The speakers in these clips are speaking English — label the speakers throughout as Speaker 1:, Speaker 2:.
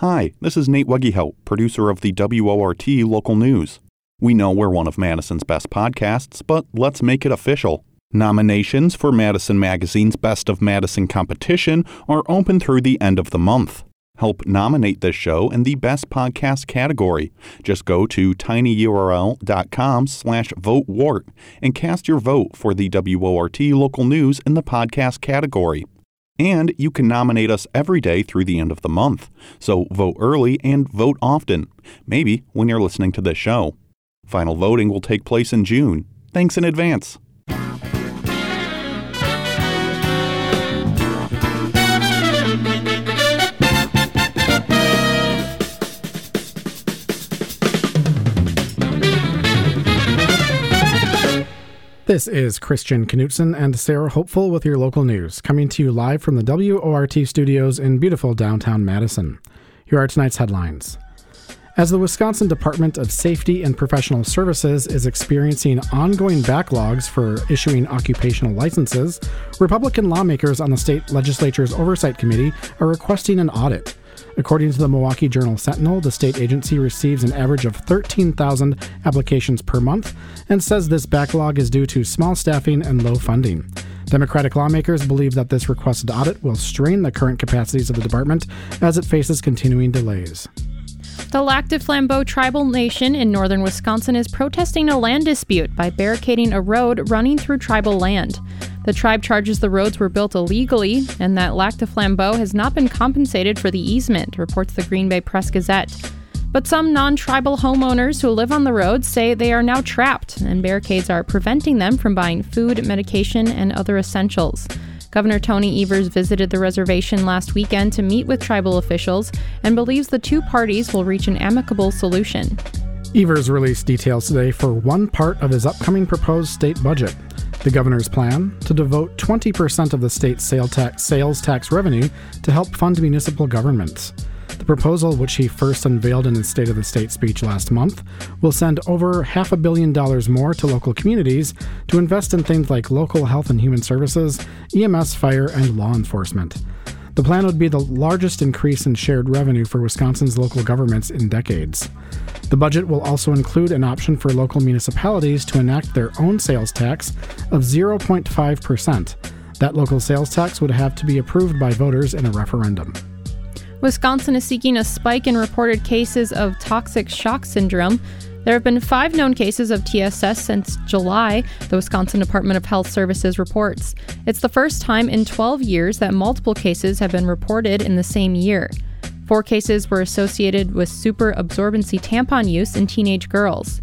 Speaker 1: Hi, this is Nate Wegehout, producer of the WORT local news. We know we're one of Madison's best podcasts, but let's make it official. Nominations for Madison Magazine's Best of Madison competition are open through the end of the month. Help nominate this show in the Best Podcast category. Just go to tinyurl.com slash votewart and cast your vote for the WORT local news in the podcast category. And you can nominate us every day through the end of the month. So vote early and vote often, maybe when you're listening to this show. Final voting will take place in June. Thanks in advance.
Speaker 2: This is Christian Knutson and Sarah Hopeful with your local news, coming to you live from the WORT studios in beautiful downtown Madison. Here are tonight's headlines. As the Wisconsin Department of Safety and Professional Services is experiencing ongoing backlogs for issuing occupational licenses, Republican lawmakers on the state legislature's Oversight Committee are requesting an audit. According to the Milwaukee Journal Sentinel, the state agency receives an average of 13,000 applications per month and says this backlog is due to small staffing and low funding. Democratic lawmakers believe that this requested audit will strain the current capacities of the department as it faces continuing delays.
Speaker 3: The Lac du Flambeau tribal nation in northern Wisconsin is protesting a land dispute by barricading a road running through tribal land. The tribe charges the roads were built illegally and that Lac du Flambeau has not been compensated for the easement, reports the Green Bay Press Gazette. But some non tribal homeowners who live on the roads say they are now trapped, and barricades are preventing them from buying food, medication, and other essentials. Governor Tony Evers visited the reservation last weekend to meet with tribal officials and believes the two parties will reach an amicable solution.
Speaker 2: Evers released details today for one part of his upcoming proposed state budget. The governor's plan to devote 20% of the state's sales tax, sales tax revenue to help fund municipal governments. The proposal, which he first unveiled in his State of the State speech last month, will send over half a billion dollars more to local communities to invest in things like local health and human services, EMS, fire, and law enforcement. The plan would be the largest increase in shared revenue for Wisconsin's local governments in decades. The budget will also include an option for local municipalities to enact their own sales tax of 0.5%. That local sales tax would have to be approved by voters in a referendum.
Speaker 3: Wisconsin is seeking a spike in reported cases of toxic shock syndrome. There have been five known cases of TSS since July, the Wisconsin Department of Health Services reports. It's the first time in 12 years that multiple cases have been reported in the same year. Four cases were associated with super absorbency tampon use in teenage girls.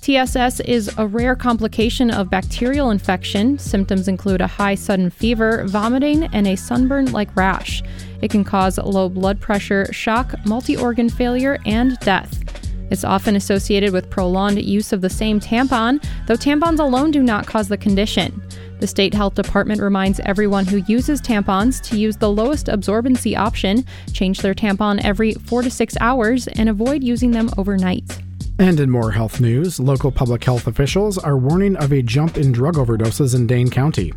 Speaker 3: TSS is a rare complication of bacterial infection. Symptoms include a high sudden fever, vomiting, and a sunburn like rash. It can cause low blood pressure, shock, multi organ failure, and death. It's often associated with prolonged use of the same tampon, though tampons alone do not cause the condition. The State Health Department reminds everyone who uses tampons to use the lowest absorbency option, change their tampon every four to six hours, and avoid using them overnight.
Speaker 2: And in more health news, local public health officials are warning of a jump in drug overdoses in Dane County.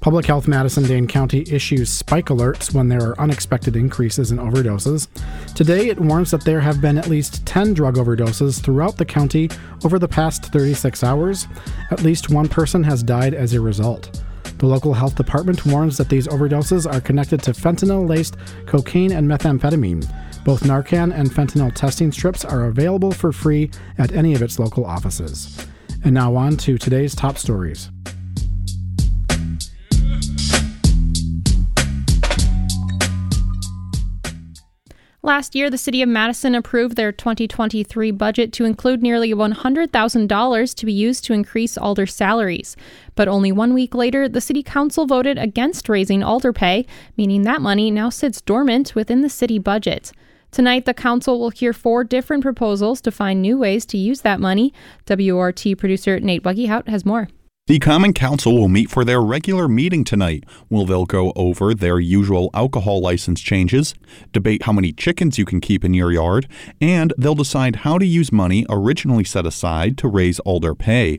Speaker 2: Public Health Madison Dane County issues spike alerts when there are unexpected increases in overdoses. Today, it warns that there have been at least 10 drug overdoses throughout the county over the past 36 hours. At least one person has died as a result. The local health department warns that these overdoses are connected to fentanyl laced cocaine and methamphetamine. Both Narcan and fentanyl testing strips are available for free at any of its local offices. And now on to today's top stories.
Speaker 3: Last year, the City of Madison approved their 2023 budget to include nearly $100,000 to be used to increase alder salaries. But only one week later, the City Council voted against raising alder pay, meaning that money now sits dormant within the city budget. Tonight, the council will hear four different proposals to find new ways to use that money. WORT producer Nate Wegehout has more.
Speaker 1: The Common Council will meet for their regular meeting tonight, where they'll go over their usual alcohol license changes, debate how many chickens you can keep in your yard, and they'll decide how to use money originally set aside to raise alder pay.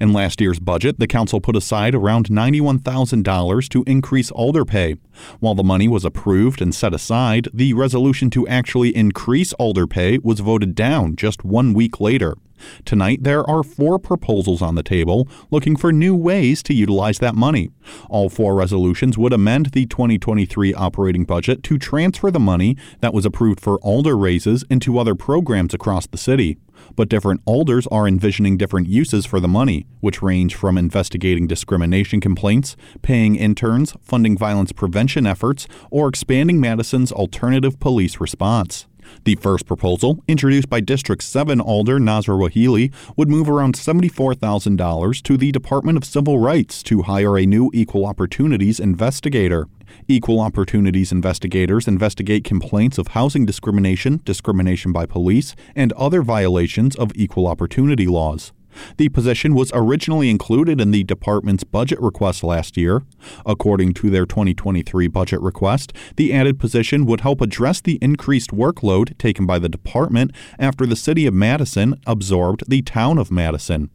Speaker 1: In last year's budget, the council put aside around $91,000 to increase alder pay. While the money was approved and set aside, the resolution to actually increase alder pay was voted down just one week later. Tonight, there are four proposals on the table looking for new ways to utilize that money. All four resolutions would amend the 2023 operating budget to transfer the money that was approved for alder raises into other programs across the city. But different alders are envisioning different uses for the money, which range from investigating discrimination complaints, paying interns, funding violence prevention efforts, or expanding Madison's alternative police response. The first proposal, introduced by District 7 Alder Nasra Wehelie, would move around $74,000 to the Department of Civil Rights to hire a new equal opportunities investigator. Equal opportunities investigators investigate complaints of housing discrimination, discrimination by police, and other violations of equal opportunity laws. The position was originally included in the department's budget request last year. According to their 2023 budget request, the added position would help address the increased workload taken by the department after the city of Madison absorbed the town of Madison.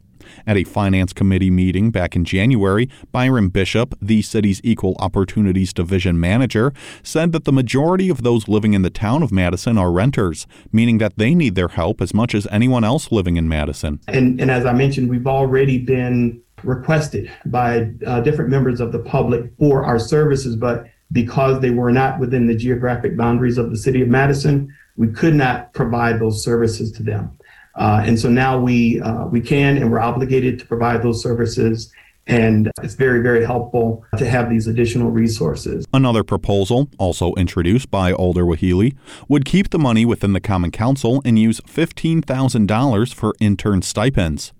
Speaker 1: At a Finance Committee meeting back in January, Byron Bishop, the city's Equal Opportunities Division manager, said that the majority of those living in the town of Madison are renters, meaning that they need their help as much as anyone else living in Madison.
Speaker 4: And, and as I mentioned, we've already been requested by uh, different members of the public for our services, but because they were not within the geographic boundaries of the city of Madison, we could not provide those services to them. Uh, and so now we uh, we can and we're obligated to provide those services. And it's very, very helpful to have these additional resources.
Speaker 1: Another proposal, also introduced by Alder Wehelie, would keep the money within the Common Council and use $15,000 for intern stipends.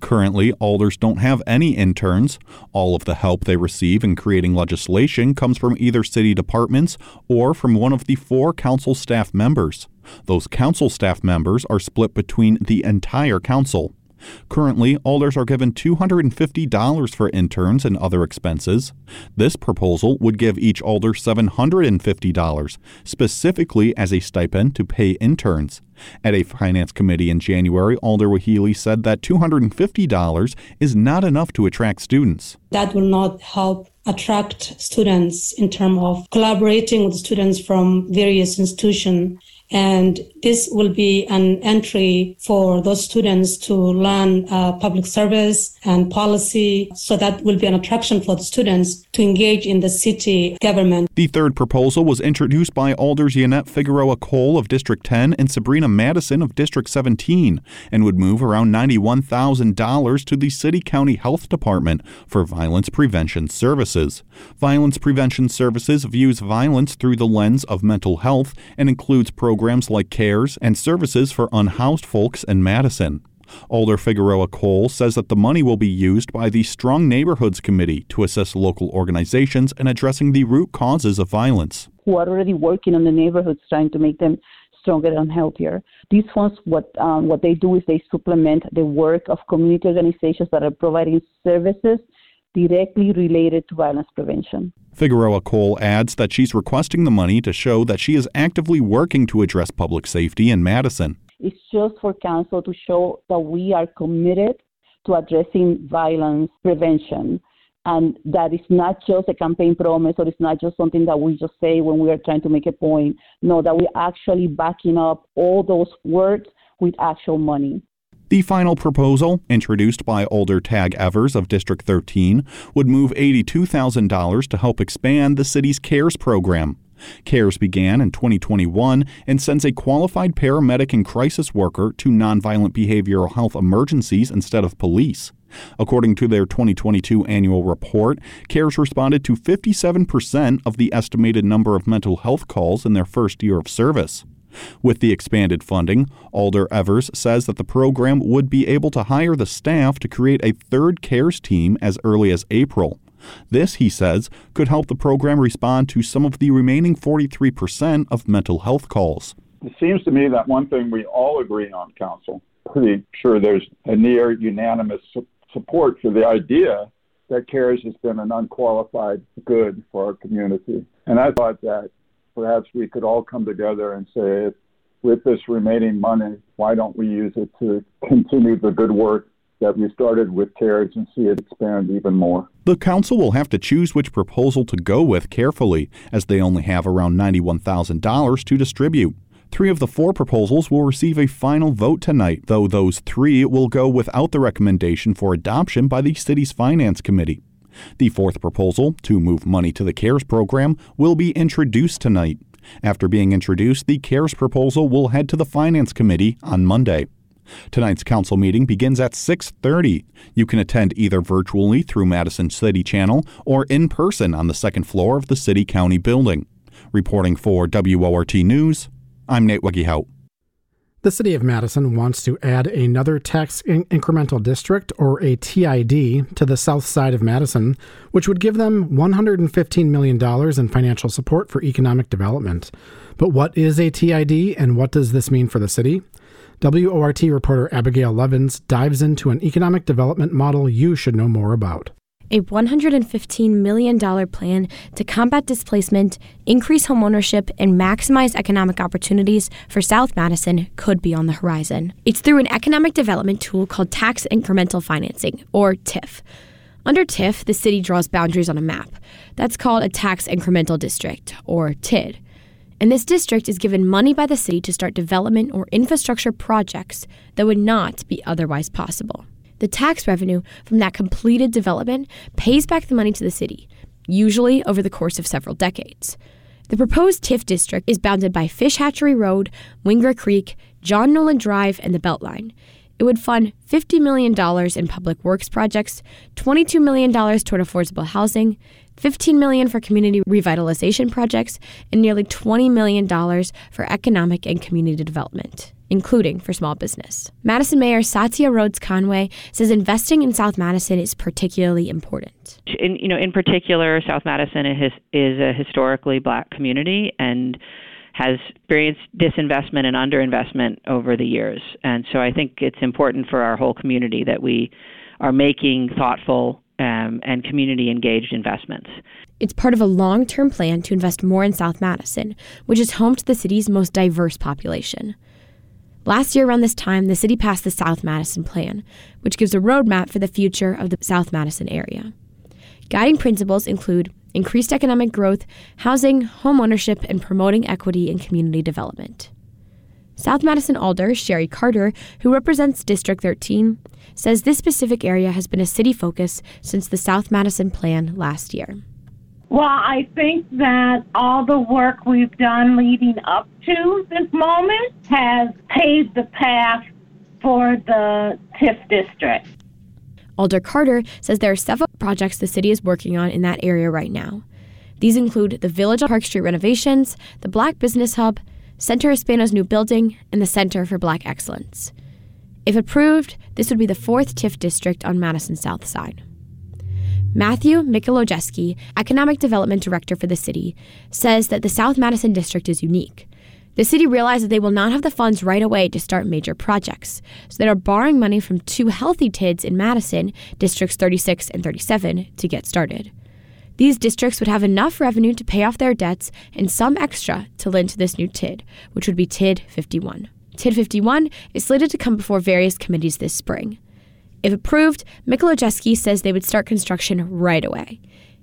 Speaker 1: Currently, alders don't have any interns. All of the help they receive in creating legislation comes from either city departments or from one of the four council staff members. Those council staff members are split between the entire council. Currently, alders are given $250 for interns and other expenses. This proposal would give each alder $750, specifically as a stipend to pay interns. At a finance committee in January, Alder Wehelie said that $250 is not enough to attract students.
Speaker 5: That will not help attract students in terms of collaborating with students from various institutions and this will be an entry for those students to learn uh, public service and policy. So that will be an attraction for the students to engage in the city government.
Speaker 1: The third proposal was introduced by Alders Yannette Figueroa Cole of District 10 and Sabrina Madison of District 17 and would move around $91,000 to the City County Health Department for violence prevention services. Violence Prevention Services views violence through the lens of mental health and includes programs like CARES and services for unhoused folks in Madison. Alder Figueroa Cole says that the money will be used by the Strong Neighborhoods Committee to assist local organizations in addressing the root causes of violence.
Speaker 6: Who are already working on the neighborhoods, trying to make them stronger and healthier. These funds, what um, what they do is they supplement the work of community organizations that are providing services directly related to violence prevention.
Speaker 1: Figueroa Cole adds that she's requesting the money to show that she is actively working to address public safety in Madison.
Speaker 6: It's just for council to show that we are committed to addressing violence prevention and that it's not just a campaign promise or it's not just something that we just say when we are trying to make a point. No, that we're actually backing up all those words with actual money.
Speaker 1: The final proposal, introduced by Alder Tag Evers of District 13, would move $82,000 to help expand the city's CARES program. CARES began in 2021 and sends a qualified paramedic and crisis worker to nonviolent behavioral health emergencies instead of police. According to their 2022 annual report, CARES responded to 57% of the estimated number of mental health calls in their first year of service. With the expanded funding, Alder Evers says that the program would be able to hire the staff to create a third CARES team as early as April. This, he says, could help the program respond to some of the remaining 43% of mental health calls.
Speaker 7: It seems to me that one thing we all agree on, Council, pretty sure there's a near unanimous su- support for the idea that CARES has been an unqualified good for our community. And I thought that perhaps we could all come together and say, with this remaining money, why don't we use it to continue the good work that we started with CARES and see it expand even more.
Speaker 1: The council will have to choose which proposal to go with carefully, as they only have around $91,000 to distribute. Three of the four proposals will receive a final vote tonight, though those three will go without the recommendation for adoption by the city's Finance Committee. The fourth proposal, to move money to the CARES program, will be introduced tonight. After being introduced, the CARES proposal will head to the Finance Committee on Monday. Tonight's council meeting begins at 6:30. You can attend either virtually through Madison City Channel or in person on the second floor of the City County building. Reporting for WORT News, I'm Nate Wegehout.
Speaker 2: The City of Madison wants to add another tax in- incremental district, or a TID, to the south side of Madison, which would give them $115 million in financial support for economic development. But what is a TID and what does this mean for the city? WORT reporter Abigail Levins dives into an economic development model you should know more about
Speaker 8: a $115 million plan to combat displacement, increase homeownership, and maximize economic opportunities for South Madison could be on the horizon. It's through an economic development tool called Tax Incremental Financing, or TIF. Under TIF, the city draws boundaries on a map. That's called a Tax Incremental District, or TID. And this district is given money by the city to start development or infrastructure projects that would not be otherwise possible. The tax revenue from that completed development pays back the money to the city, usually over the course of several decades. The proposed TIF district is bounded by Fish Hatchery Road, Wingra Creek, John Nolen Drive, and the Beltline. It would fund $50 million in public works projects, $22 million toward affordable housing, 15 million for community revitalization projects, and nearly $20 million for economic and community development including for small business. Madison Mayor Satya Rhodes Conway says investing in South Madison is particularly important.
Speaker 9: In, you know, in particular, South Madison is, is a historically black community and has experienced disinvestment and underinvestment over the years. And so I think it's important for our whole community that we are making thoughtful um, and community engaged investments.
Speaker 8: It's part of a long term plan to invest more in South Madison, which is home to the city's most diverse population. Last year, around this time, the city passed the South Madison Plan, which gives a roadmap for the future of the South Madison area. Guiding principles include increased economic growth, housing, home ownership, and promoting equity and community development. South Madison Alder Sheri Carter, who represents District 13, says this specific area has been a city focus since the South Madison Plan last year.
Speaker 10: Well, I think that all the work we've done leading up to this moment has paved the path for the TIF district.
Speaker 8: Alder Carter says there are several projects the city is working on in that area right now. These include the Village on Park Street renovations, the Black Business Hub, Centro Hispano's new building, and the Center for Black Excellence. If approved, this would be the fourth TIF district on Madison's south side. Matthew Mikolajewski, Economic Development Director for the city, says that the South Madison District is unique. The city realized that they will not have the funds right away to start major projects, so they are borrowing money from two healthy TIDs in Madison, Districts 36 and 37, to get started. These districts would have enough revenue to pay off their debts and some extra to lend to this new TID, which would be TID 51. TID 51 is slated to come before various committees this spring. If approved, Mikolajewski says they would start construction right away.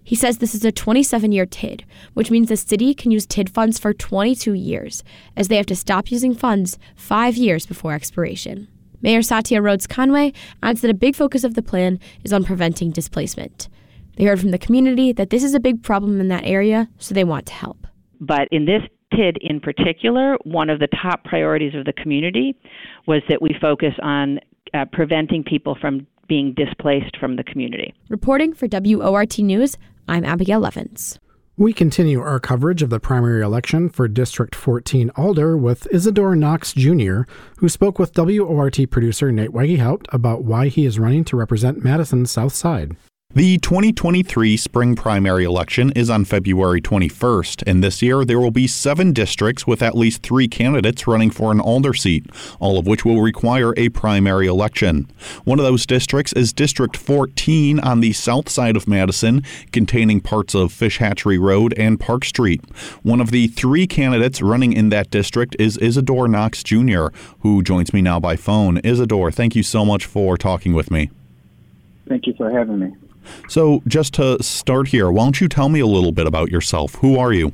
Speaker 8: He says this is a 27 year TID, which means the city can use TID funds for 22 years, as they have to stop using funds five years before expiration. Mayor Satya Rhodes Conway adds that a big focus of the plan is on preventing displacement. They heard from the community that this is a big problem in that area, so they want to help.
Speaker 9: But in this TID in particular, one of the top priorities of the community was that we focus on uh, preventing people from being displaced from the community.
Speaker 8: Reporting for WORT News, I'm Abigail Levins.
Speaker 2: We continue our coverage of the primary election for District 14 Alder with Isadore Knox Jr., who spoke with WORT producer Nate Wegehout about why he is running to represent Madison's South Side.
Speaker 1: The 2023 spring primary election is on February 21st, and this year there will be seven districts with at least three candidates running for an alder seat, all of which will require a primary election. One of those districts is District 14 on the south side of Madison, containing parts of Fish Hatchery Road and Park Street. One of the three candidates running in that district is Isadore Knox Jr., who joins me now by phone. Isadore, thank you so much for talking with me.
Speaker 11: Thank you for having me.
Speaker 1: So, just to start here, why don't you tell me a little bit about yourself? Who are you?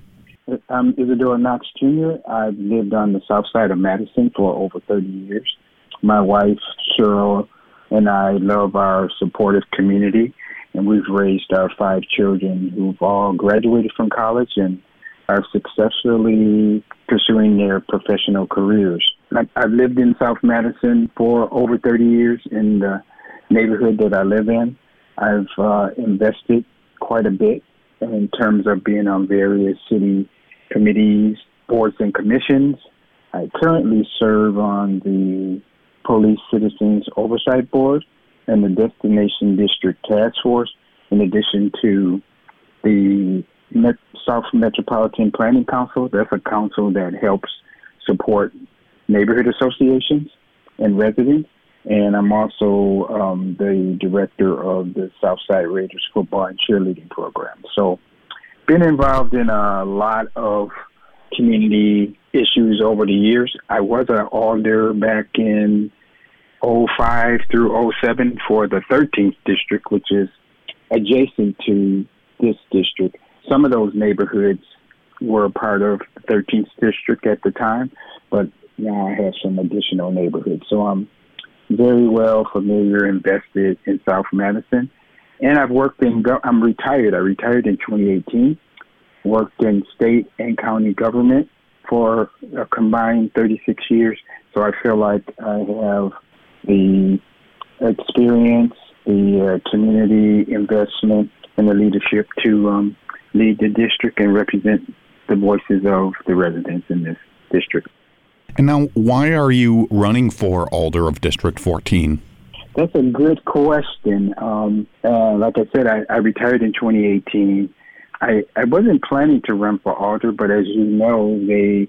Speaker 11: I'm Isadore Knox Jr. I've lived on the south side of Madison for over 30 years. My wife, Cheryl, and I love our supportive community, and we've raised our five children who've all graduated from college and are successfully pursuing their professional careers. I've lived in South Madison for over 30 years in the neighborhood that I live in. I've uh, invested quite a bit in terms of being on various city committees, boards, and commissions. I currently serve on the Police Citizens Oversight Board and the Destination District Task Force, in addition to the Met- South Metropolitan Planning Council. That's a council that helps support neighborhood associations and residents and I'm also um, the director of the Southside Raiders football and cheerleading program. So, been involved in a lot of community issues over the years. I was an alder back in 05 through 07 for the 13th district, which is adjacent to this district. Some of those neighborhoods were part of the 13th district at the time, but now I have some additional neighborhoods. So I'm very well familiar, invested in South Madison. And I've worked in, go- I'm retired. I retired in 2018, worked in state and county government for a combined 36 years. So I feel like I have the experience, the uh, community investment, and the leadership to um, lead the district and represent the voices of the residents in this district.
Speaker 1: And now, why are you running for Alder of District 14?
Speaker 11: That's a good question. Um, uh, like I said, I, I, retired in 2018. I, I wasn't planning to run for Alder, but as you know, they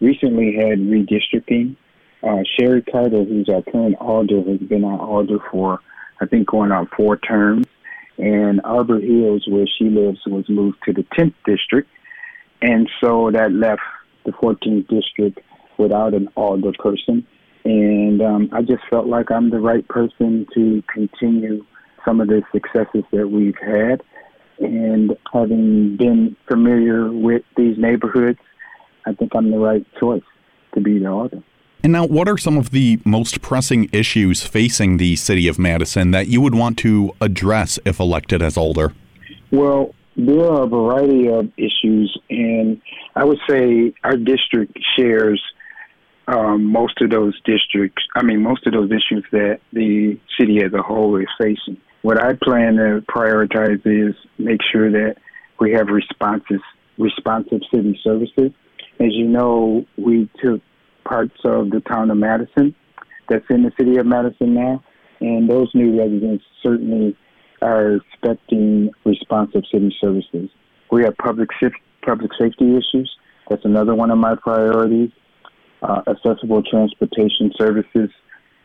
Speaker 11: recently had redistricting. Uh, Sheri Carter, who's our current Alder, has been our Alder for, I think, going on four terms. And Arbor Hills, where she lives, was moved to the 10th district. And so that left the 14th district without an older person. And um, I just felt like I'm the right person to continue some of the successes that we've had. And having been familiar with these neighborhoods, I think I'm the right choice to be the alder.
Speaker 1: And now, what are some of the most pressing issues facing the city of Madison that you would want to address if elected as alder?
Speaker 11: Well, there are a variety of issues, and I would say our district shares um, most of those districts, I mean, most of those issues that the city as a whole is facing. What I plan to prioritize is make sure that we have responses, responsive city services. As you know, we took parts of the town of Madison that's in the city of Madison now, and those new residents certainly are expecting responsive city services. We have public public safety issues. That's another one of my priorities. Uh, accessible transportation services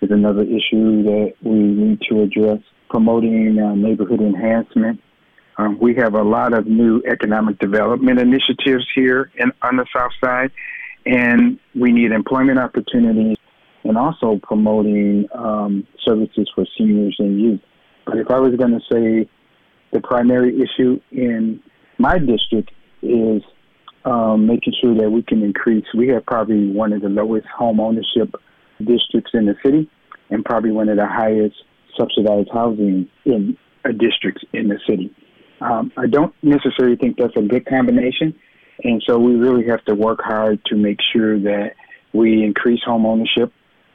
Speaker 11: is another issue that we need to address. Promoting uh, neighborhood enhancement. Um, we have a lot of new economic development initiatives here in, on the South Side, and we need employment opportunities and also promoting um, services for seniors and youth. But if I was going to say the primary issue in my district is um, making sure that we can increase. We have probably one of the lowest home ownership districts in the city, and probably one of the highest subsidized housing in uh, districts in the city. Um, I don't necessarily think that's a good combination, and so we really have to work hard to make sure that we increase home ownership,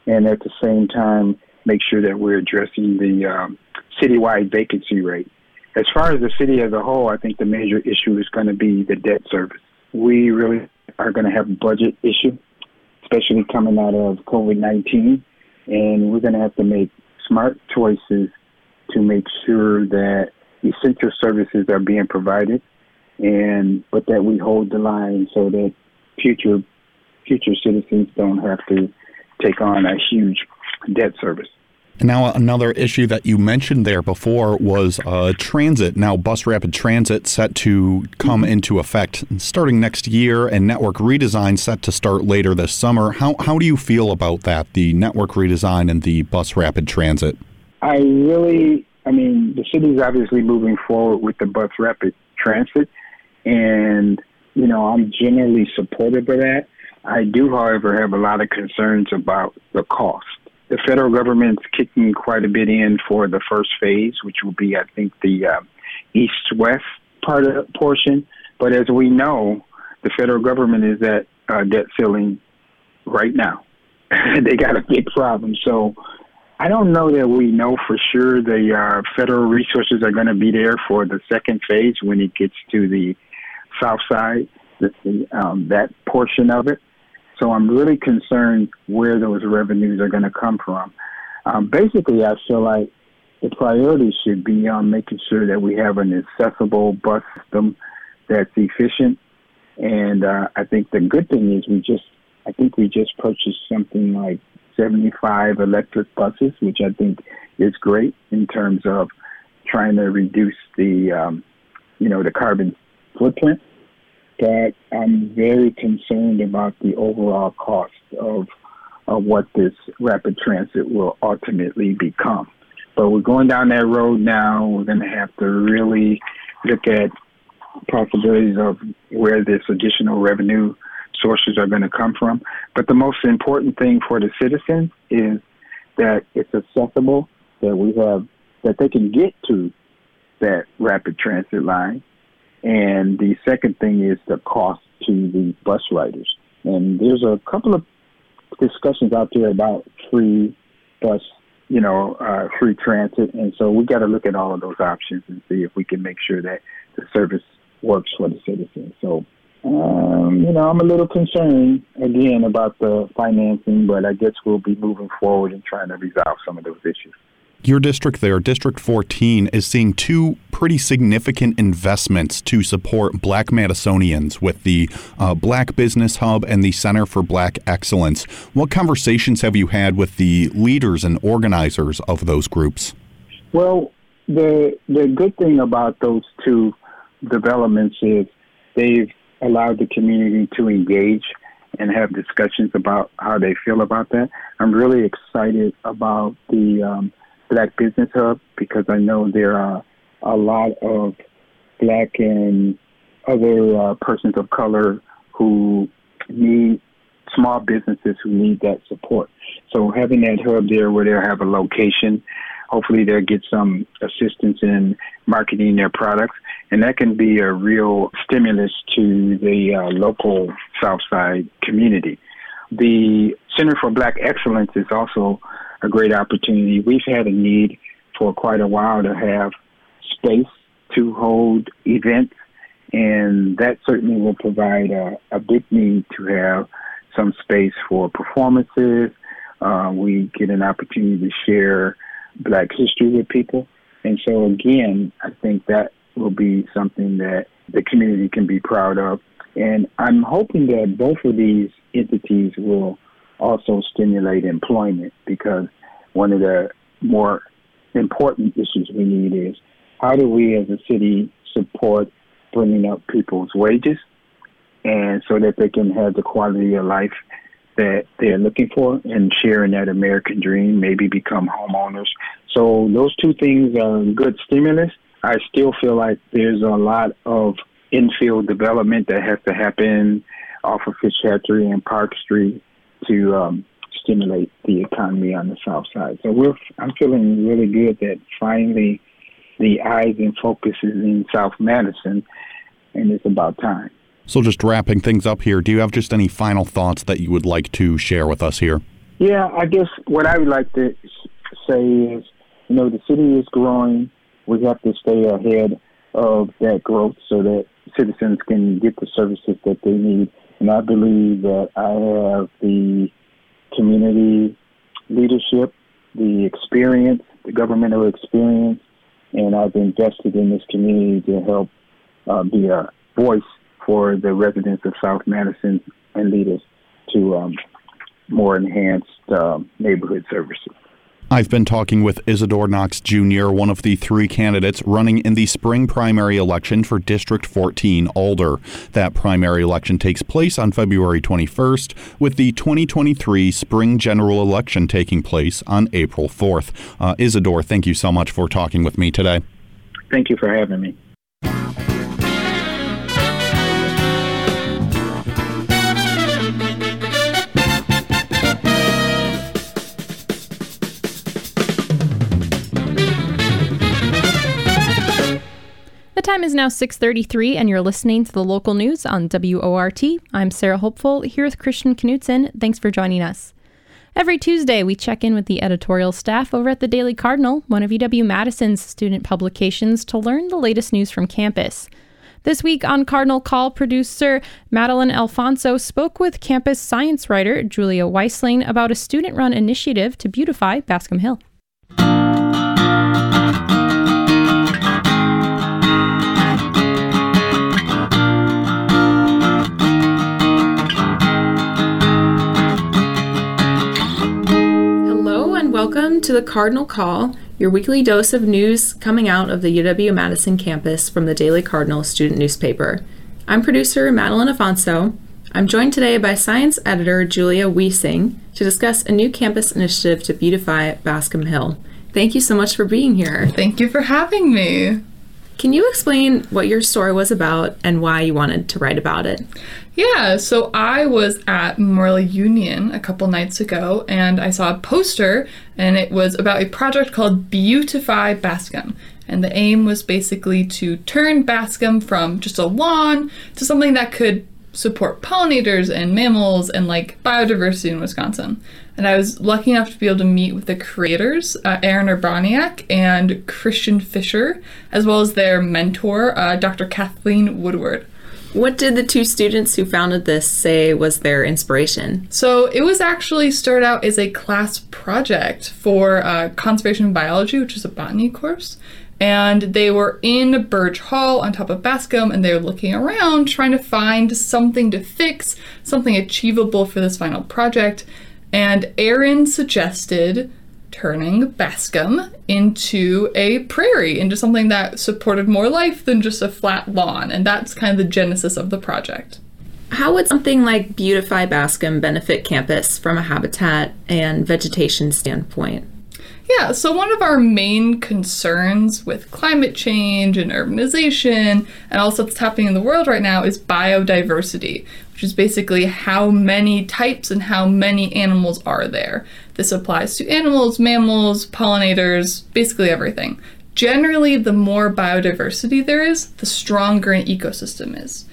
Speaker 11: and at the same time make sure that we're addressing the um, citywide vacancy rate. As far as the city as a whole, I think the major issue is going to be the debt service we really are going to have a budget issue, especially coming out of COVID 19. And we're going to have to make smart choices to make sure that essential services are being provided, and but that we hold the line so that future future citizens don't have to take on a huge debt service.
Speaker 1: And now another issue that you mentioned there before was uh, transit. Now, bus rapid transit set to come mm-hmm. into effect starting next year, and network redesign set to start later this summer. How how do you feel about that? The network redesign and the bus rapid transit.
Speaker 11: I really, I mean, the city is obviously moving forward with the bus rapid transit, and you know, I'm generally supportive of that. I do, however, have a lot of concerns about the cost the federal government's kicking quite a bit in for the first phase, which will be, I think, the uh, east-west part of the portion. But as we know, the federal government is at uh, debt ceiling right now. they got a big problem. So I don't know that we know for sure the uh, federal resources are going to be there for the second phase when it gets to the south side, the, um, that portion of it. So I'm really concerned where those revenues are going to come from. Um, basically, I feel like the priority should be on making sure that we have an accessible bus system that's efficient. And uh, I think the good thing is we just, I think we just purchased something like 75 electric buses, which I think is great in terms of trying to reduce the, um, you know, the carbon footprint that I'm very concerned about the overall cost of of what this rapid transit will ultimately become. But we're going down that road now. We're going to have to really look at possibilities of where this additional revenue sources are going to come from. But the most important thing for the citizens is that it's accessible, that we have that they can get to that rapid transit line and the second thing is the cost to the bus riders. And there's a couple of discussions out there about free bus, you know, uh, free transit. And so we got to look at all of those options and see if we can make sure that the service works for the citizens. So, um, you know, I'm a little concerned again about the financing, but I guess we'll be moving forward and trying to resolve some of those issues.
Speaker 1: Your district there, District 14, is seeing two pretty significant investments to support Black Madisonians with the uh, Black Business Hub and the Center for Black Excellence. What conversations have you had with the leaders and organizers of those groups?
Speaker 11: Well, the the good thing about those two developments is they've allowed the community to engage and have discussions about how they feel about that. I'm really excited about the um, Black Business Hub because I know there are a lot of black and other uh, persons of color who need small businesses who need that support. So having that hub there where they'll have a location, hopefully they'll get some assistance in marketing their products, and that can be a real stimulus to the uh, local Southside community. The Center for Black Excellence is also a great opportunity. We've had a need for quite a while to have space to hold events, and that certainly will provide a, a big need to have some space for performances. Uh, we get an opportunity to share Black history with people. And so, again, I think that will be something that the community can be proud of. And I'm hoping that both of these entities will also stimulate employment because one of the more important issues we need is how do we as a city support bringing up people's wages and so that they can have the quality of life that they're looking for and sharing that American dream, maybe become homeowners. So those two things are good stimulus. I still feel like there's a lot of infield development that has to happen off of Fish Hatchery and Park Street to um, stimulate the economy on the south side. So we're I'm feeling really good that finally the eyes and focus is in South Madison, and it's about time.
Speaker 1: So just wrapping things up here, do you have just any final thoughts that you would like to share with us here?
Speaker 11: Yeah, I guess what I would like to say is, you know, the city is growing. We have to stay ahead of that growth so that citizens can get the services that they need. And I believe that I have the community leadership, the experience, the governmental experience, and I've invested in this community to help uh, be a voice for the residents of South Madison and lead us to um, more enhanced uh, neighborhood services.
Speaker 1: I've been talking with Isadore Knox Jr., one of the three candidates running in the spring primary election for District 14 Alder. That primary election takes place on February 21st, with the 2023 spring general election taking place on April 4th. Uh, Isadore, thank you so much for talking with me today.
Speaker 11: Thank you for having me.
Speaker 3: The time is now 6:33 and you're listening to the local news on WORT. I'm Sarah Hopeful here with Christian Knutson. Thanks for joining us. Every Tuesday, we check in with the editorial staff over at the Daily Cardinal, one of UW Madison's student publications, to learn the latest news from campus. This week on Cardinal Call, producer Madeline Alfonso spoke with campus science writer Julia Weisling about a student run initiative to beautify Bascom Hill. Welcome to the Cardinal Call, your weekly dose of news coming out of the UW Madison campus from the Daily Cardinal student newspaper. I'm producer Madeline Afonso. I'm joined today by science editor Julia Weisling to discuss a new campus initiative to beautify Bascom Hill. Thank you so much for being here.
Speaker 12: Thank you for having me.
Speaker 3: Can you explain what your story was about and why you wanted to write about it?
Speaker 12: Yeah, so I was at Memorial Union a couple nights ago and I saw a poster and it was about a project called Beautify Bascom. And the aim was basically to turn Bascom from just a lawn to something that could support pollinators and mammals and like biodiversity in Wisconsin. And I was lucky enough to be able to meet with the creators, uh, Aaron Urbaniak and Christian Fisher, as well as their mentor, uh, Dr. Kathleen Woodward.
Speaker 3: What did the two students who founded this say was their inspiration?
Speaker 12: So it was actually started out as a class project for uh, conservation biology, which is a botany course and they were in Birge Hall on top of Bascom and they were looking around trying to find something to fix, something achievable for this final project. And Aaron suggested turning Bascom into a prairie, into something that supported more life than just a flat lawn. And that's kind of the genesis of the project.
Speaker 3: How would something like Beautify Bascom benefit campus from a habitat and vegetation standpoint?
Speaker 12: Yeah, so one of our main concerns with climate change and urbanization and also that's happening in the world right now is biodiversity, which is basically how many types and how many animals are there. This applies to animals, mammals, pollinators, basically everything. Generally, the more biodiversity there is, the stronger an ecosystem is.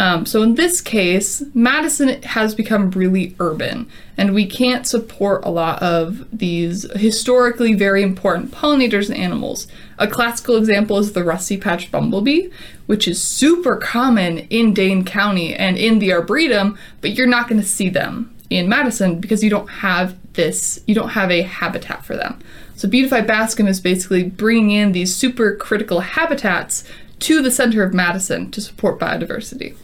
Speaker 12: Um, so in this case, Madison has become really urban, and we can't support a lot of these historically very important pollinators and animals. A classical example is the rusty patched bumblebee, which is super common in Dane County and in the Arboretum, but you're not going to see them in Madison because you don't have this, you don't have a habitat for them. So Beautify Bascom is basically bringing in these super critical habitats to the center of Madison to support biodiversity.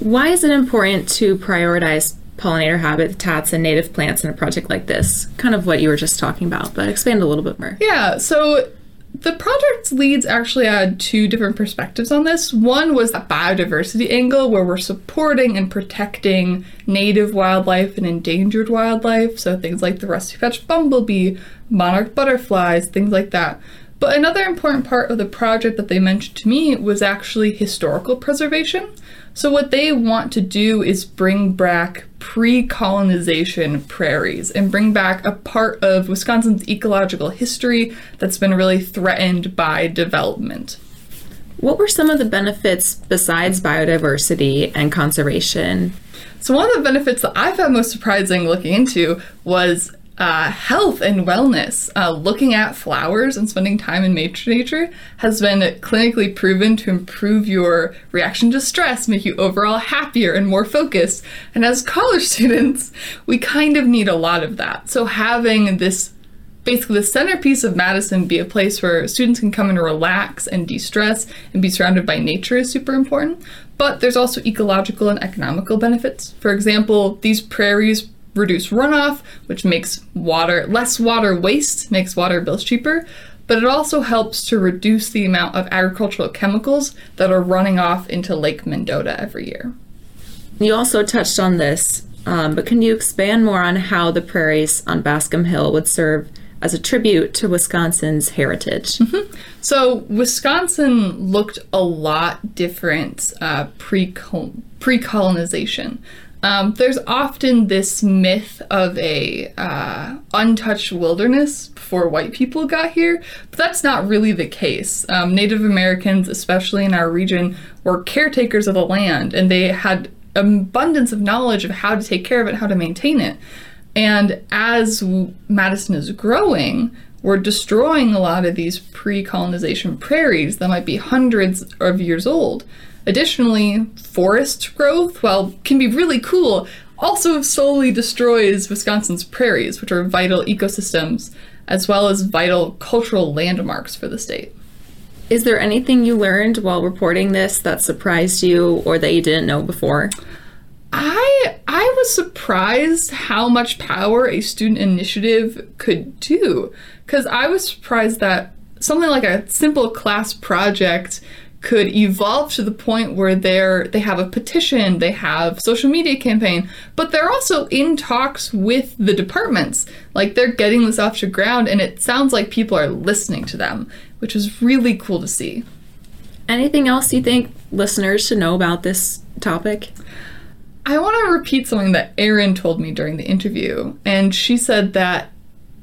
Speaker 3: Why is it important to prioritize pollinator habitats and native plants in a project like this? Kind of what you were just talking about, but expand a little bit more.
Speaker 12: Yeah, so the project's leads actually had two different perspectives on this. One was the biodiversity angle, where we're supporting and protecting native wildlife and endangered wildlife, so things like the rusty patched bumblebee, monarch butterflies, things like that. But another important part of the project that they mentioned to me was actually historical preservation. So, what they want to do is bring back pre colonization prairies and bring back a part of Wisconsin's ecological history that's been really threatened by development.
Speaker 3: What were some of the benefits besides biodiversity and conservation?
Speaker 12: So, one of the benefits that I found most surprising looking into was uh, health and wellness, uh, looking at flowers and spending time in nature has been clinically proven to improve your reaction to stress, make you overall happier and more focused. And as college students, we kind of need a lot of that. So having this basically the centerpiece of Madison be a place where students can come and relax and de-stress and be surrounded by nature is super important. But there's also ecological and economical benefits. For example, these prairies reduce runoff, which makes water less water waste, makes water bills cheaper, but it also helps to reduce the amount of agricultural chemicals that are running off into Lake Mendota every year.
Speaker 13: You also touched on this, um, but can you expand more on how the prairies on Bascom Hill would serve as a tribute to Wisconsin's heritage.
Speaker 12: Mm-hmm. So, Wisconsin looked a lot different uh, pre colonization. Um, there's often this myth of a uh, untouched wilderness before white people got here, but that's not really the case. Um, Native Americans, especially in our region, were caretakers of the land, and they had abundance of knowledge of how to take care of it, how to maintain it. And as Madison is growing, we're destroying a lot of these pre colonization prairies that might be hundreds of years old. Additionally, forest growth, while can be really cool, also slowly destroys Wisconsin's prairies, which are vital ecosystems as well as vital cultural landmarks for the state.
Speaker 13: Is there anything you learned while reporting this that surprised you or that you didn't know before?
Speaker 12: I I was surprised how much power a student initiative could do cuz I was surprised that something like a simple class project could evolve to the point where they're they have a petition, they have social media campaign, but they're also in talks with the departments. Like they're getting this off the ground and it sounds like people are listening to them, which is really cool to see.
Speaker 13: Anything else you think listeners should know about this topic?
Speaker 12: I want to repeat something that Erin told me during the interview, and she said that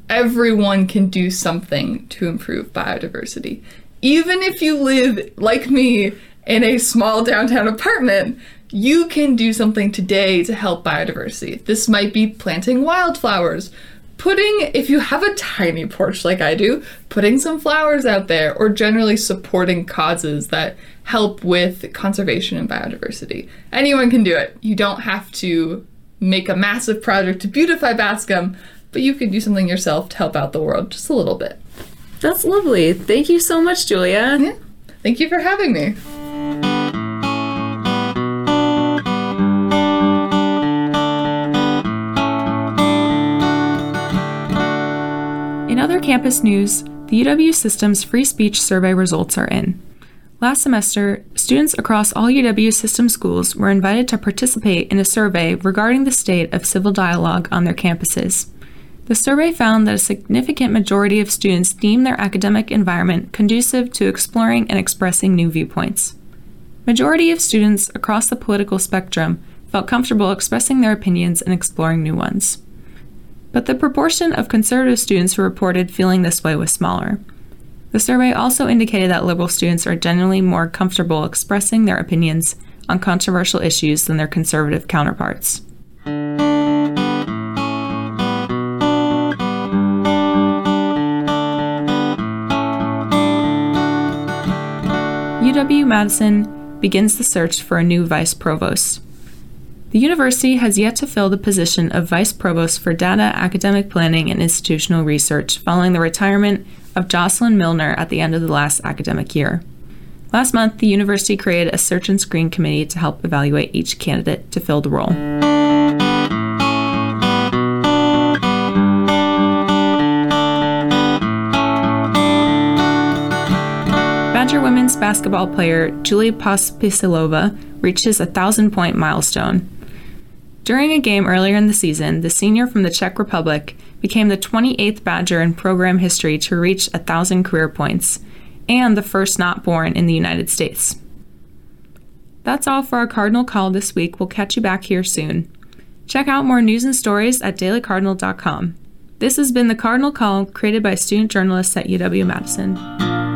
Speaker 12: everyone can do something to improve biodiversity. Even if you live, like me, in a small downtown apartment, you can do something today to help biodiversity. This might be planting wildflowers, putting, if you have a tiny porch like I do, putting some flowers out there, or generally supporting causes that help with conservation and biodiversity. Anyone can do it. You don't have to make a massive project to beautify Bascom, but you can do something yourself to help out the world just a little bit.
Speaker 13: That's lovely. Thank you so much, Julia.
Speaker 12: Yeah. Thank you for having me.
Speaker 14: In other campus news, the UW Systems Free Speech Survey results are in. Last semester, students across all UW system schools were invited to participate in a survey regarding the state of civil dialogue on their campuses. The survey found that a significant majority of students deem their academic environment conducive to exploring and expressing new viewpoints. Majority of students across the political spectrum felt comfortable expressing their opinions and exploring new ones. But the proportion of conservative students who reported feeling this way was smaller. The survey also indicated that liberal students are generally more comfortable expressing their opinions on controversial issues than their conservative counterparts. Madison begins the search for a new vice provost. The university has yet to fill the position of vice provost for data, academic planning, and institutional research following the retirement of Jocelyn Milner at the end of the last academic year. Last month, the university created a search and screen committee to help evaluate each candidate to fill the role. Women's basketball player Julie Pospisilova reaches a thousand point milestone. During a game earlier in the season, the senior from the Czech Republic became the 28th Badger in program history to reach a 1,000 career points, and the first not born in the United States. That's all for our Cardinal Call this week. We'll catch you back here soon. Check out more news and stories at dailycardinal.com. This has been the Cardinal Call, created by student journalists at UW Madison.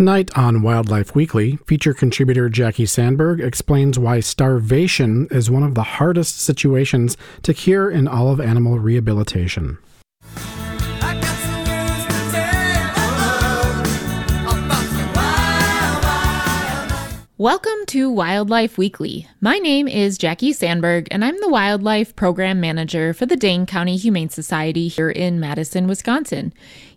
Speaker 2: Tonight on Wildlife Weekly, feature contributor Jackie Sandberg explains why starvation is one of the hardest situations to cure in all of animal rehabilitation.
Speaker 15: Welcome to Wildlife Weekly. My name is Jackie Sandberg, and I'm the Wildlife Program Manager for the Dane County Humane Society here in Madison, Wisconsin.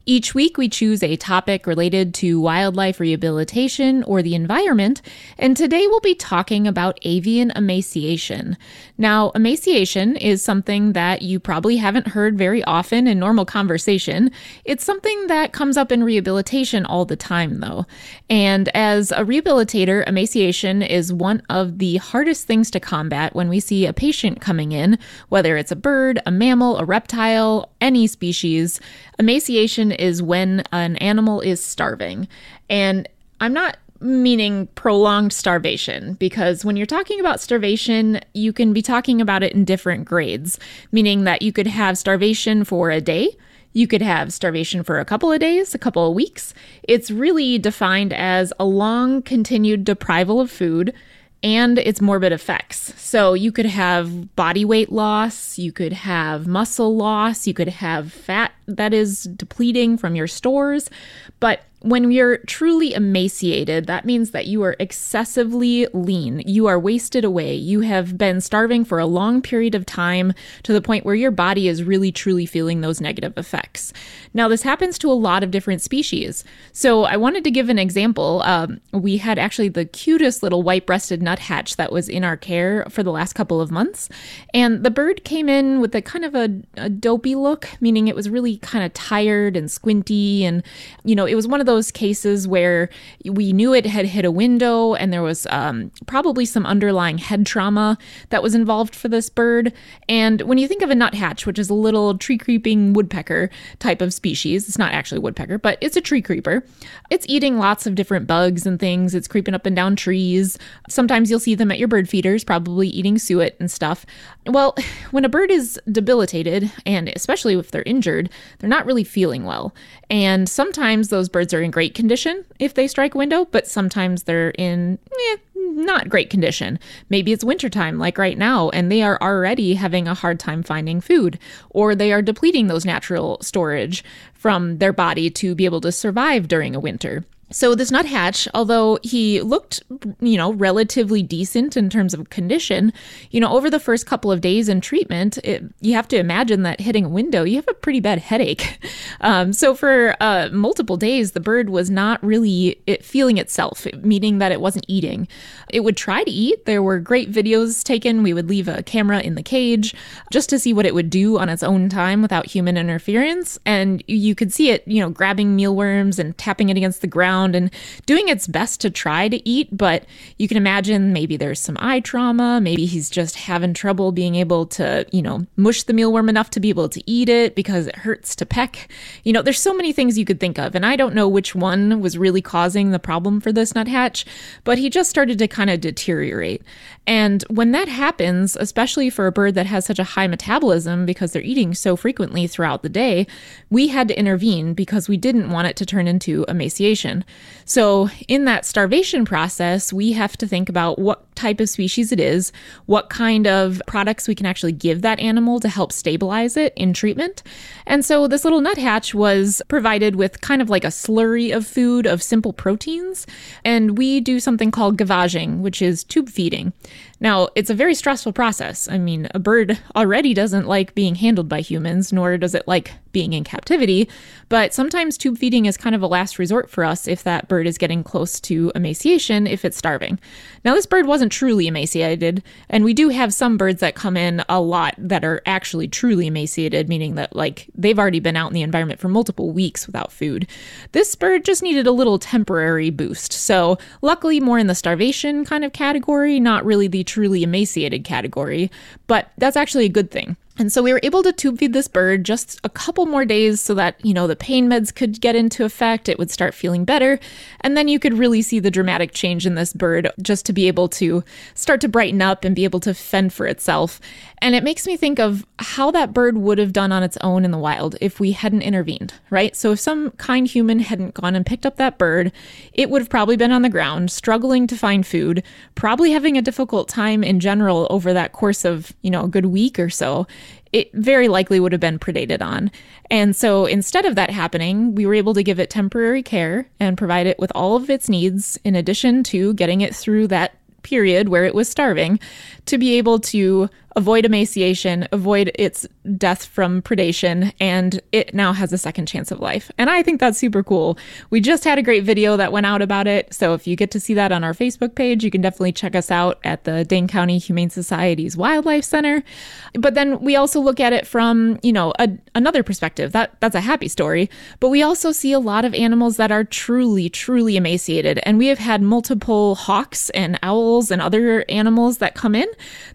Speaker 15: Each week, we choose a topic related to wildlife rehabilitation or the environment, and today we'll be talking about avian emaciation. Now, emaciation is something that you probably haven't heard very often in normal conversation. It's something that comes up in rehabilitation all the time, though. And as a rehabilitator, emaciation is one of the hardest things to combat when we see a patient coming in, whether it's a bird, a mammal, a reptile, any species. Emaciation is when an animal is starving. And I'm not meaning prolonged starvation because when you're talking about starvation, you can be talking about it in different grades, meaning that you could have starvation for a day. You could have starvation for a couple of days, a couple of weeks. It's really defined as a long continued deprival of food and its morbid effects. So you could have body weight loss, you could have muscle loss, you could have fat that is depleting from your stores, but when you're truly emaciated, that means that you are excessively lean. You are wasted away. You have been starving for a long period of time to the point where your body is really truly feeling those negative effects. Now, this happens to a lot of different species. So, I wanted to give an example. Um, we had actually the cutest little white breasted nuthatch that was in our care for the last couple of months. And the bird came in with a kind of a, a dopey look, meaning it was really kind of tired and squinty. And, you know, it was one of those those cases where we knew it had hit a window and there was um, probably some underlying head trauma that was involved for this bird. And when you think of a nuthatch, which is a little tree creeping woodpecker type of species, it's not actually a woodpecker, but it's a tree creeper. It's eating lots of different bugs and things. It's creeping up and down trees. Sometimes you'll see them at your bird feeders, probably eating suet and stuff. Well, when a bird is debilitated, and especially if they're injured, they're not really feeling well. And sometimes those birds are in great condition if they strike window, but sometimes they're in eh, not great condition. Maybe it's wintertime, like right now, and they are already having a hard time finding food, or they are depleting those natural storage from their body to be able to survive during a winter. So this nuthatch, although he looked, you know, relatively decent in terms of condition, you know, over the first couple of days in treatment, it, you have to imagine that hitting a window, you have a pretty bad headache. Um, so for uh, multiple days, the bird was not really it, feeling itself, meaning that it wasn't eating. It would try to eat. There were great videos taken. We would leave a camera in the cage just to see what it would do on its own time without human interference, and you could see it, you know, grabbing mealworms and tapping it against the ground around and doing its best to try to eat, but you can imagine maybe there's some eye trauma. Maybe he's just having trouble being able to, you know, mush the mealworm enough to be able to eat it because it hurts to peck. You know, there's so many things you could think of, and I don't know which one was really causing the problem for this nuthatch, but he just started to kind of deteriorate. And when that happens, especially for a bird that has such a high metabolism because they're eating so frequently throughout the day, we had to intervene because we didn't want it to turn into emaciation. So, in that starvation process, we have to think about what type of species it is, what kind of products we can actually give that animal to help stabilize it in treatment. And so, this little nuthatch was provided with kind of like a slurry of food of simple proteins. And we do something called gavaging, which is tube feeding. Now, it's a very stressful process. I mean, a bird already doesn't like being handled by humans, nor does it like being in captivity, but sometimes tube feeding is kind of a last resort for us if that bird is getting close to emaciation if it's starving. Now, this bird wasn't truly emaciated, and we do have some birds that come in a lot that are actually truly emaciated, meaning that like they've already been out in the environment for multiple weeks without food. This bird just needed a little temporary boost. So, luckily, more in the starvation kind of category, not really the truly emaciated category, but that's actually a good thing. And so we were able to tube feed this bird just a couple more days so that, you know, the pain meds could get into effect, it would start feeling better, and then you could really see the dramatic change in this bird just to be able to start to brighten up and be able to fend for itself. And it makes me think of how that bird would have done on its own in the wild if we hadn't intervened, right? So if some kind human hadn't gone and picked up that bird, it would have probably been on the ground, struggling to find food, probably having a difficult time in general over that course of, you know, a good week or so. It very likely would have been predated on. And so instead of that happening, we were able to give it temporary care and provide it with all of its needs in addition to getting it through that period where it was starving to be able to avoid emaciation, avoid its death from predation, and it now has a second chance of life. And I think that's super cool. We just had a great video that went out about it. So if you get to see that on our Facebook page, you can definitely check us out at the Dane County Humane Society's Wildlife Center. But then we also look at it from, you know, a, another perspective. That that's a happy story, but we also see a lot of animals that are truly truly emaciated. And we have had multiple hawks and owls and other animals that come in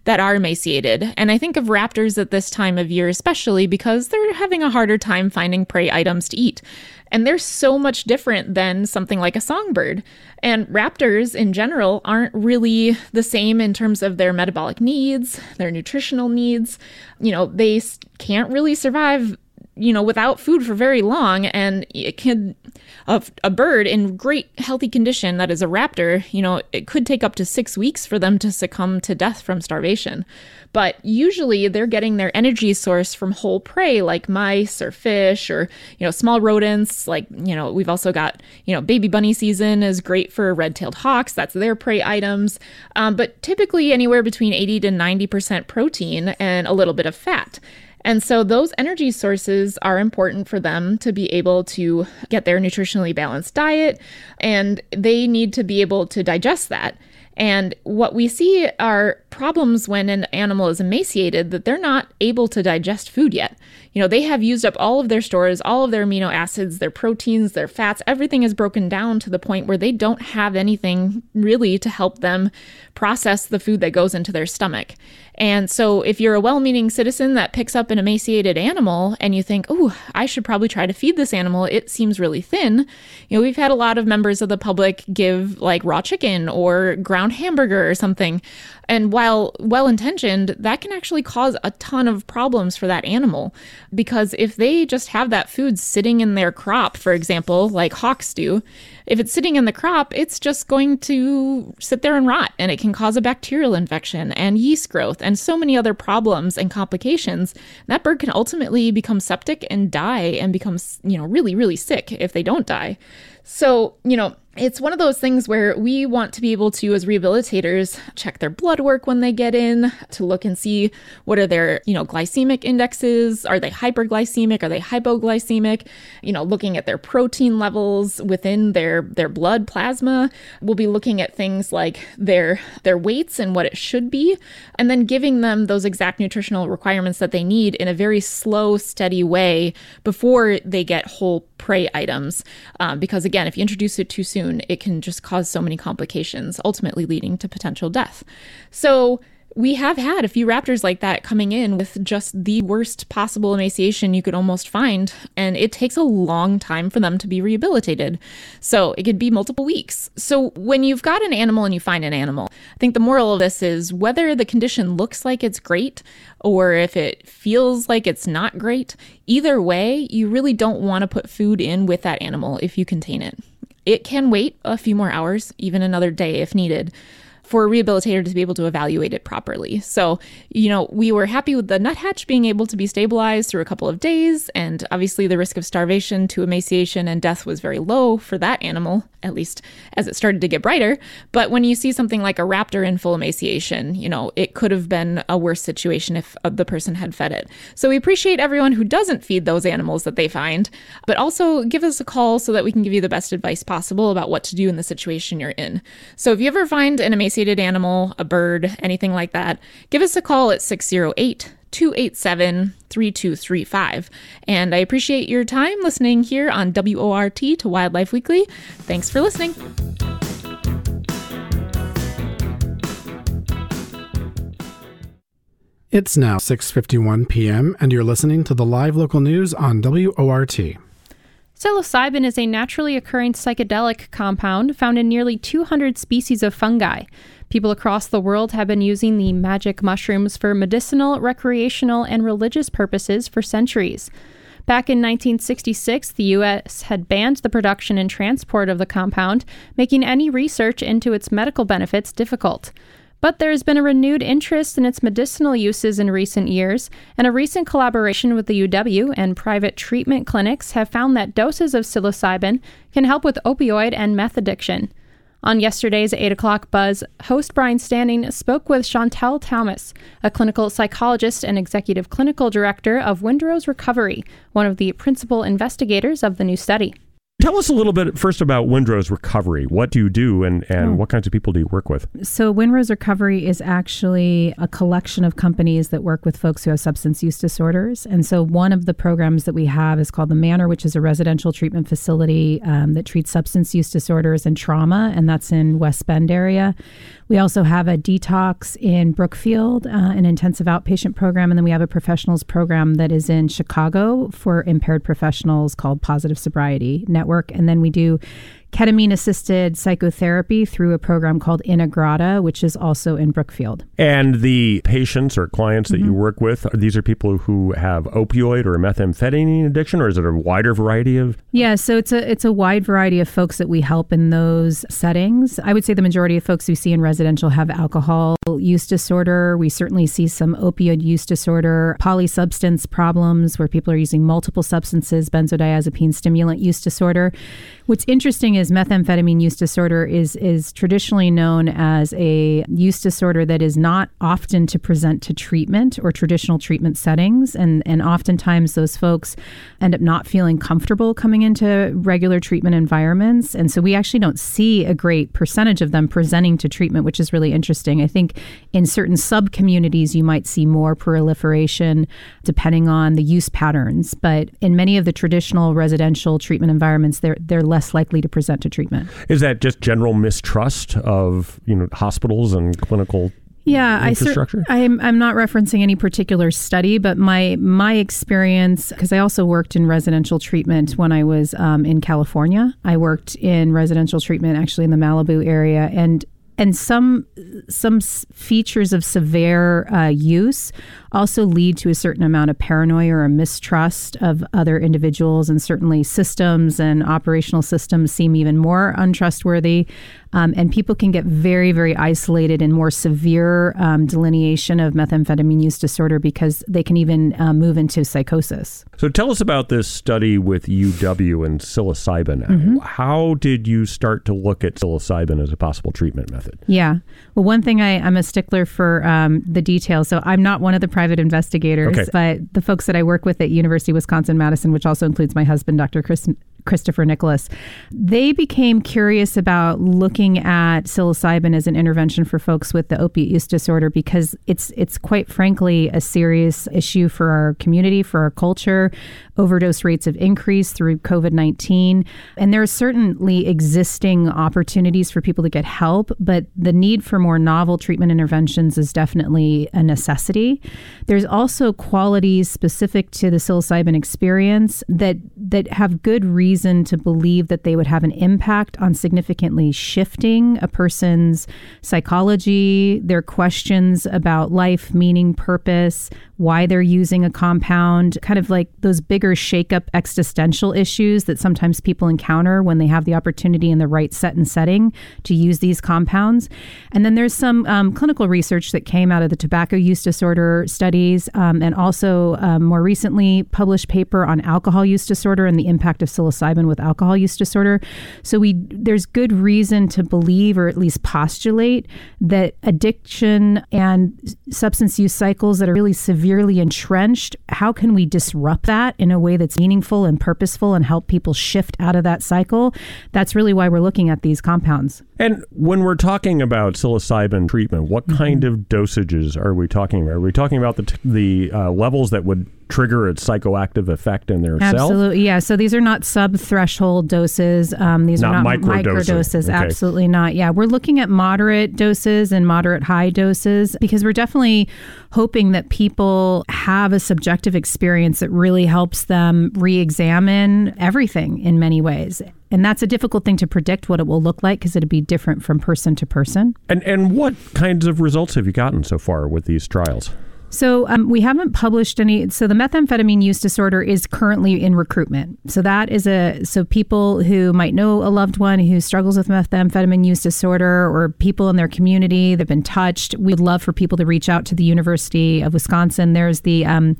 Speaker 15: that are emaciated. And I think of raptors at this time of year, especially because they're having a harder time finding prey items to eat. And they're so much different than something like a songbird. And raptors in general aren't really the same in terms of their metabolic needs, their nutritional needs. You know, they can't really survive you know, without food for very long, and it can a, a bird in great healthy condition that is a raptor, you know, it could take up to six weeks for them to succumb to death from starvation. But usually they're getting their energy source from whole prey like mice or fish or, you know, small rodents. Like, you know, we've also got, you know, baby bunny season is great for red tailed hawks. That's their prey items. Um, but typically anywhere between 80 to 90% protein and a little bit of fat. And so those energy sources are important for them to be able to get their nutritionally balanced diet, and they need to be able to digest that. And what we see are problems when an animal is emaciated that they're not able to digest food yet. You know, they have used up all of their stores, all of their amino acids, their proteins, their fats, everything is broken down to the point where they don't have anything really to help them process the food that goes into their stomach. And so, if you're a well meaning citizen that picks up an emaciated animal and you think, oh, I should probably try to feed this animal, it seems really thin. You know, we've had a lot of members of the public give like raw chicken or ground hamburger or something. And while well intentioned, that can actually cause a ton of problems for that animal. Because if they just have that food sitting in their crop, for example, like hawks do, if it's sitting in the crop, it's just going to sit there and rot and it can cause a bacterial infection and yeast growth and so many other problems and complications. That bird can ultimately become septic and die and become, you know, really, really sick if they don't die. So, you know, it's one of those things where we want to be able to as rehabilitators check their blood work when they get in to look and see what are their you know glycemic indexes. Are they hyperglycemic? Are they hypoglycemic? You know looking at their protein levels within their their blood plasma. We'll be looking at things like their their weights and what it should be and then giving them those exact nutritional requirements that they need in a very slow steady way before they get whole prey items um, because again if you introduce it too soon soon, it can just cause so many complications, ultimately leading to potential death. So, we have had a few raptors like that coming in with just the worst possible emaciation you could almost find, and it takes a long time for them to be rehabilitated. So it could be multiple weeks. So when you've got an animal and you find an animal, I think the moral of this is whether the condition looks like it's great or if it feels like it's not great, either way, you really don't want to put food in with that animal if you contain it. It can wait a few more hours, even another day if needed for a rehabilitator to be able to evaluate it properly. So, you know, we were happy with the nuthatch being able to be stabilized through a couple of days, and obviously the risk of starvation to emaciation and death was very low for that animal, at least as it started to get brighter. But when you see something like a raptor in full emaciation, you know, it could have been a worse situation if uh, the person had fed it. So we appreciate everyone who doesn't feed those animals that they find, but also give us a call so that we can give you the best advice possible about what to do in the situation you're in. So if you ever find an emaciated emaciated animal, a bird, anything like that, give us a call at 608 287 3235. And I appreciate your time listening here on WORT to Wildlife Weekly. Thanks for listening.
Speaker 2: It's now 6:51 p.m. and you're listening to the live local news on WORT.
Speaker 3: Psilocybin is a naturally occurring psychedelic compound found in nearly 200 species of fungi. People across the world have been using the magic mushrooms for medicinal, recreational, and religious purposes for centuries. Back in 1966, the U.S. had banned the production and transport of the compound, making any research into its medical benefits difficult. But there has been a renewed interest in its medicinal uses in recent years, and a recent collaboration with the UW and private treatment clinics have found that doses of psilocybin can help with opioid and meth addiction. On yesterday's 8 o'clock buzz, host Brian Standing spoke with Chantel Thomas, a clinical psychologist and executive clinical director of Windrose Recovery, one of the principal investigators of the new study.
Speaker 16: Tell us a little bit first about Windrose Recovery. What do you do and, and oh. what kinds of people do you work with?
Speaker 17: So, Windrose Recovery is actually a collection of companies that work with folks who have substance use disorders. And so, one of the programs that we have is called The Manor, which is a residential treatment facility um, that treats substance use disorders and trauma, and that's in West Bend area. We also have a detox in Brookfield, uh, an intensive outpatient program, and then we have a professionals program that is in Chicago for impaired professionals called Positive Sobriety Network. And then we do ketamine assisted psychotherapy through a program called Integrata, which is also in Brookfield.
Speaker 16: And the patients or clients that mm-hmm. you work with, are, these are people who have opioid or methamphetamine addiction, or is it a wider variety of?
Speaker 17: Yeah, so it's a it's a wide variety of folks that we help in those settings. I would say the majority of folks we see in residential have alcohol use disorder. We certainly see some opioid use disorder, polysubstance problems where people are using multiple substances, benzodiazepine stimulant use disorder. What's interesting is methamphetamine use disorder is is traditionally known as a use disorder that is not often to present to treatment or traditional treatment settings. And and oftentimes those folks end up not feeling comfortable coming into regular treatment environments. And so we actually don't see a great percentage of them presenting to treatment which is really interesting. I think in certain sub communities you might see more proliferation depending on the use patterns. But in many of the traditional residential treatment environments they're they're less less likely to present to treatment.
Speaker 16: Is that just general mistrust of you know hospitals and clinical
Speaker 17: yeah, I sur- I'm I'm not referencing any particular study, but my my experience because I also worked in residential treatment when I was um, in California. I worked in residential treatment actually in the Malibu area, and and some some features of severe uh, use also lead to a certain amount of paranoia or a mistrust of other individuals. And certainly systems and operational systems seem even more untrustworthy um, and people can get very very isolated in more severe um, delineation of methamphetamine use disorder because they can even uh, move into psychosis
Speaker 16: so tell us about this study with uw and psilocybin mm-hmm. how did you start to look at psilocybin as a possible treatment method
Speaker 17: yeah well one thing I, i'm a stickler for um, the details so i'm not one of the private investigators, okay. but the folks that I work with at University of Wisconsin Madison, which also includes my husband, Dr. Chris Christopher Nicholas, they became curious about looking at psilocybin as an intervention for folks with the opiate use disorder because it's it's quite frankly a serious issue for our community, for our culture. Overdose rates have increased through COVID 19. And there are certainly existing opportunities for people to get help, but the need for more novel treatment interventions is definitely a necessity. There's also qualities specific to the psilocybin experience that, that have good reason to believe that they would have an impact on significantly shifting a person's psychology, their questions about life, meaning, purpose, why they're using a compound, kind of like those bigger shake up existential issues that sometimes people encounter when they have the opportunity in the right set and setting to use these compounds. And then there's some um, clinical research that came out of the tobacco use disorder studies um, and also um, more recently published paper on alcohol use disorder and the impact of psilocybin with alcohol use disorder. So we there's good reason to believe or at least postulate that addiction and substance use cycles that are really severely entrenched, how can we disrupt that in a way that's meaningful and purposeful and help people shift out of that cycle? That's really why we're looking at these compounds.
Speaker 16: And when we're talking about psilocybin treatment, what mm-hmm. kind of dosages are we talking about? Are we talking about the, t- the uh, levels that would trigger a psychoactive effect in their
Speaker 17: Absolutely, yeah. So these are not sub-threshold doses. Um, these
Speaker 16: not
Speaker 17: are not
Speaker 16: micro
Speaker 17: doses. Okay. Absolutely not. Yeah, we're looking at moderate doses and moderate high doses because we're definitely hoping that people have a subjective experience that really helps them re-examine everything in many ways. And that's a difficult thing to predict what it will look like because it'll be different from person to person.
Speaker 16: And and what kinds of results have you gotten so far with these trials?
Speaker 17: So um, we haven't published any. So the methamphetamine use disorder is currently in recruitment. So that is a so people who might know a loved one who struggles with methamphetamine use disorder or people in their community that've been touched. We'd love for people to reach out to the University of Wisconsin. There's the um,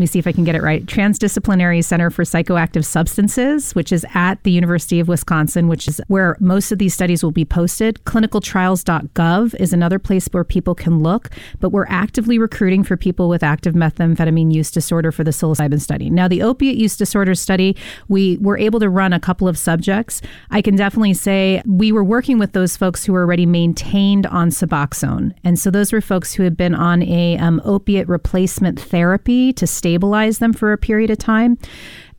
Speaker 17: me see if I can get it right. Transdisciplinary Center for Psychoactive Substances, which is at the University of Wisconsin, which is where most of these studies will be posted. Clinicaltrials.gov is another place where people can look, but we're actively recruiting for people with active methamphetamine use disorder for the psilocybin study. Now, the opiate use disorder study, we were able to run a couple of subjects. I can definitely say we were working with those folks who were already maintained on Suboxone. And so those were folks who had been on a um, opiate replacement therapy to stabilize them for a period of time.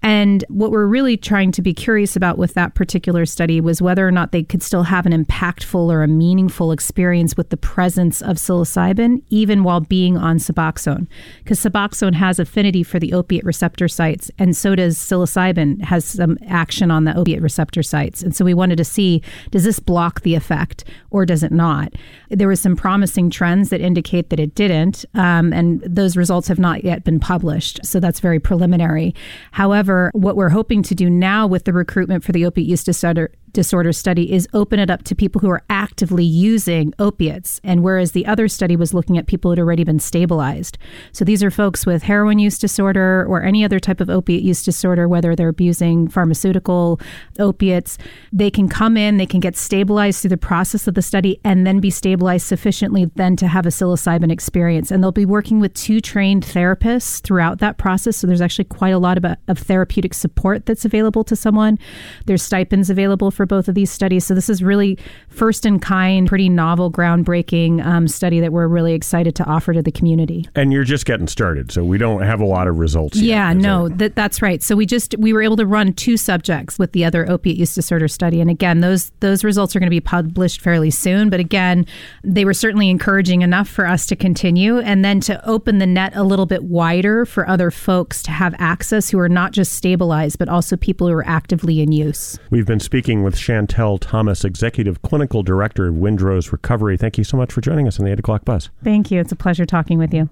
Speaker 17: And what we're really trying to be curious about with that particular study was whether or not they could still have an impactful or a meaningful experience with the presence of psilocybin, even while being on Suboxone. Because Suboxone has affinity for the opiate receptor sites, and so does psilocybin, has some action on the opiate receptor sites. And so we wanted to see does this block the effect or does it not? There were some promising trends that indicate that it didn't, um, and those results have not yet been published. So that's very preliminary. However, However, what we're hoping to do now with the recruitment for the opiate use disorder disorder study is open it up to people who are actively using opiates. And whereas the other study was looking at people who had already been stabilized. So these are folks with heroin use disorder or any other type of opiate use disorder, whether they're abusing pharmaceutical opiates. They can come in, they can get stabilized through the process of the study and then be stabilized sufficiently then to have a psilocybin experience. And they'll be working with two trained therapists throughout that process. So there's actually quite a lot of, uh, of therapeutic support that's available to someone. There's stipends available for for both of these studies. So this is really first in kind, pretty novel, groundbreaking um, study that we're really excited to offer to the community.
Speaker 16: And you're just getting started, so we don't have a lot of results. Yet,
Speaker 17: yeah, no, that, that's right. So we just we were able to run two subjects with the other opiate use disorder study, and again, those those results are going to be published fairly soon. But again, they were certainly encouraging enough for us to continue, and then to open the net a little bit wider for other folks to have access who are not just stabilized, but also people who are actively in use.
Speaker 16: We've been speaking with with Chantel Thomas, Executive Clinical Director of Windrose Recovery. Thank you so much for joining us on the 8 o'clock buzz.
Speaker 17: Thank you. It's a pleasure talking with you.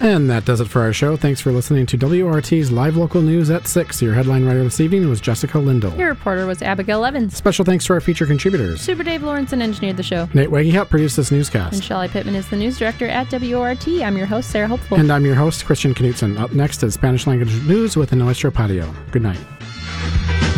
Speaker 2: And that does it for our show. Thanks for listening to WORT's live local news at 6. Your headline writer this evening was Jessica Lindell.
Speaker 3: Your reporter was Abigail Evans.
Speaker 2: Special thanks to our feature contributors.
Speaker 3: Super Dave Lawrenson engineered the show.
Speaker 2: Nate Waggy produced this newscast.
Speaker 3: And Shelly Pittman is the news director at WRT. I'm your host, Sarah Hopeful.
Speaker 2: And I'm your host, Christian Knutson. Up next is Spanish language news with Nuestro Patio. Good night.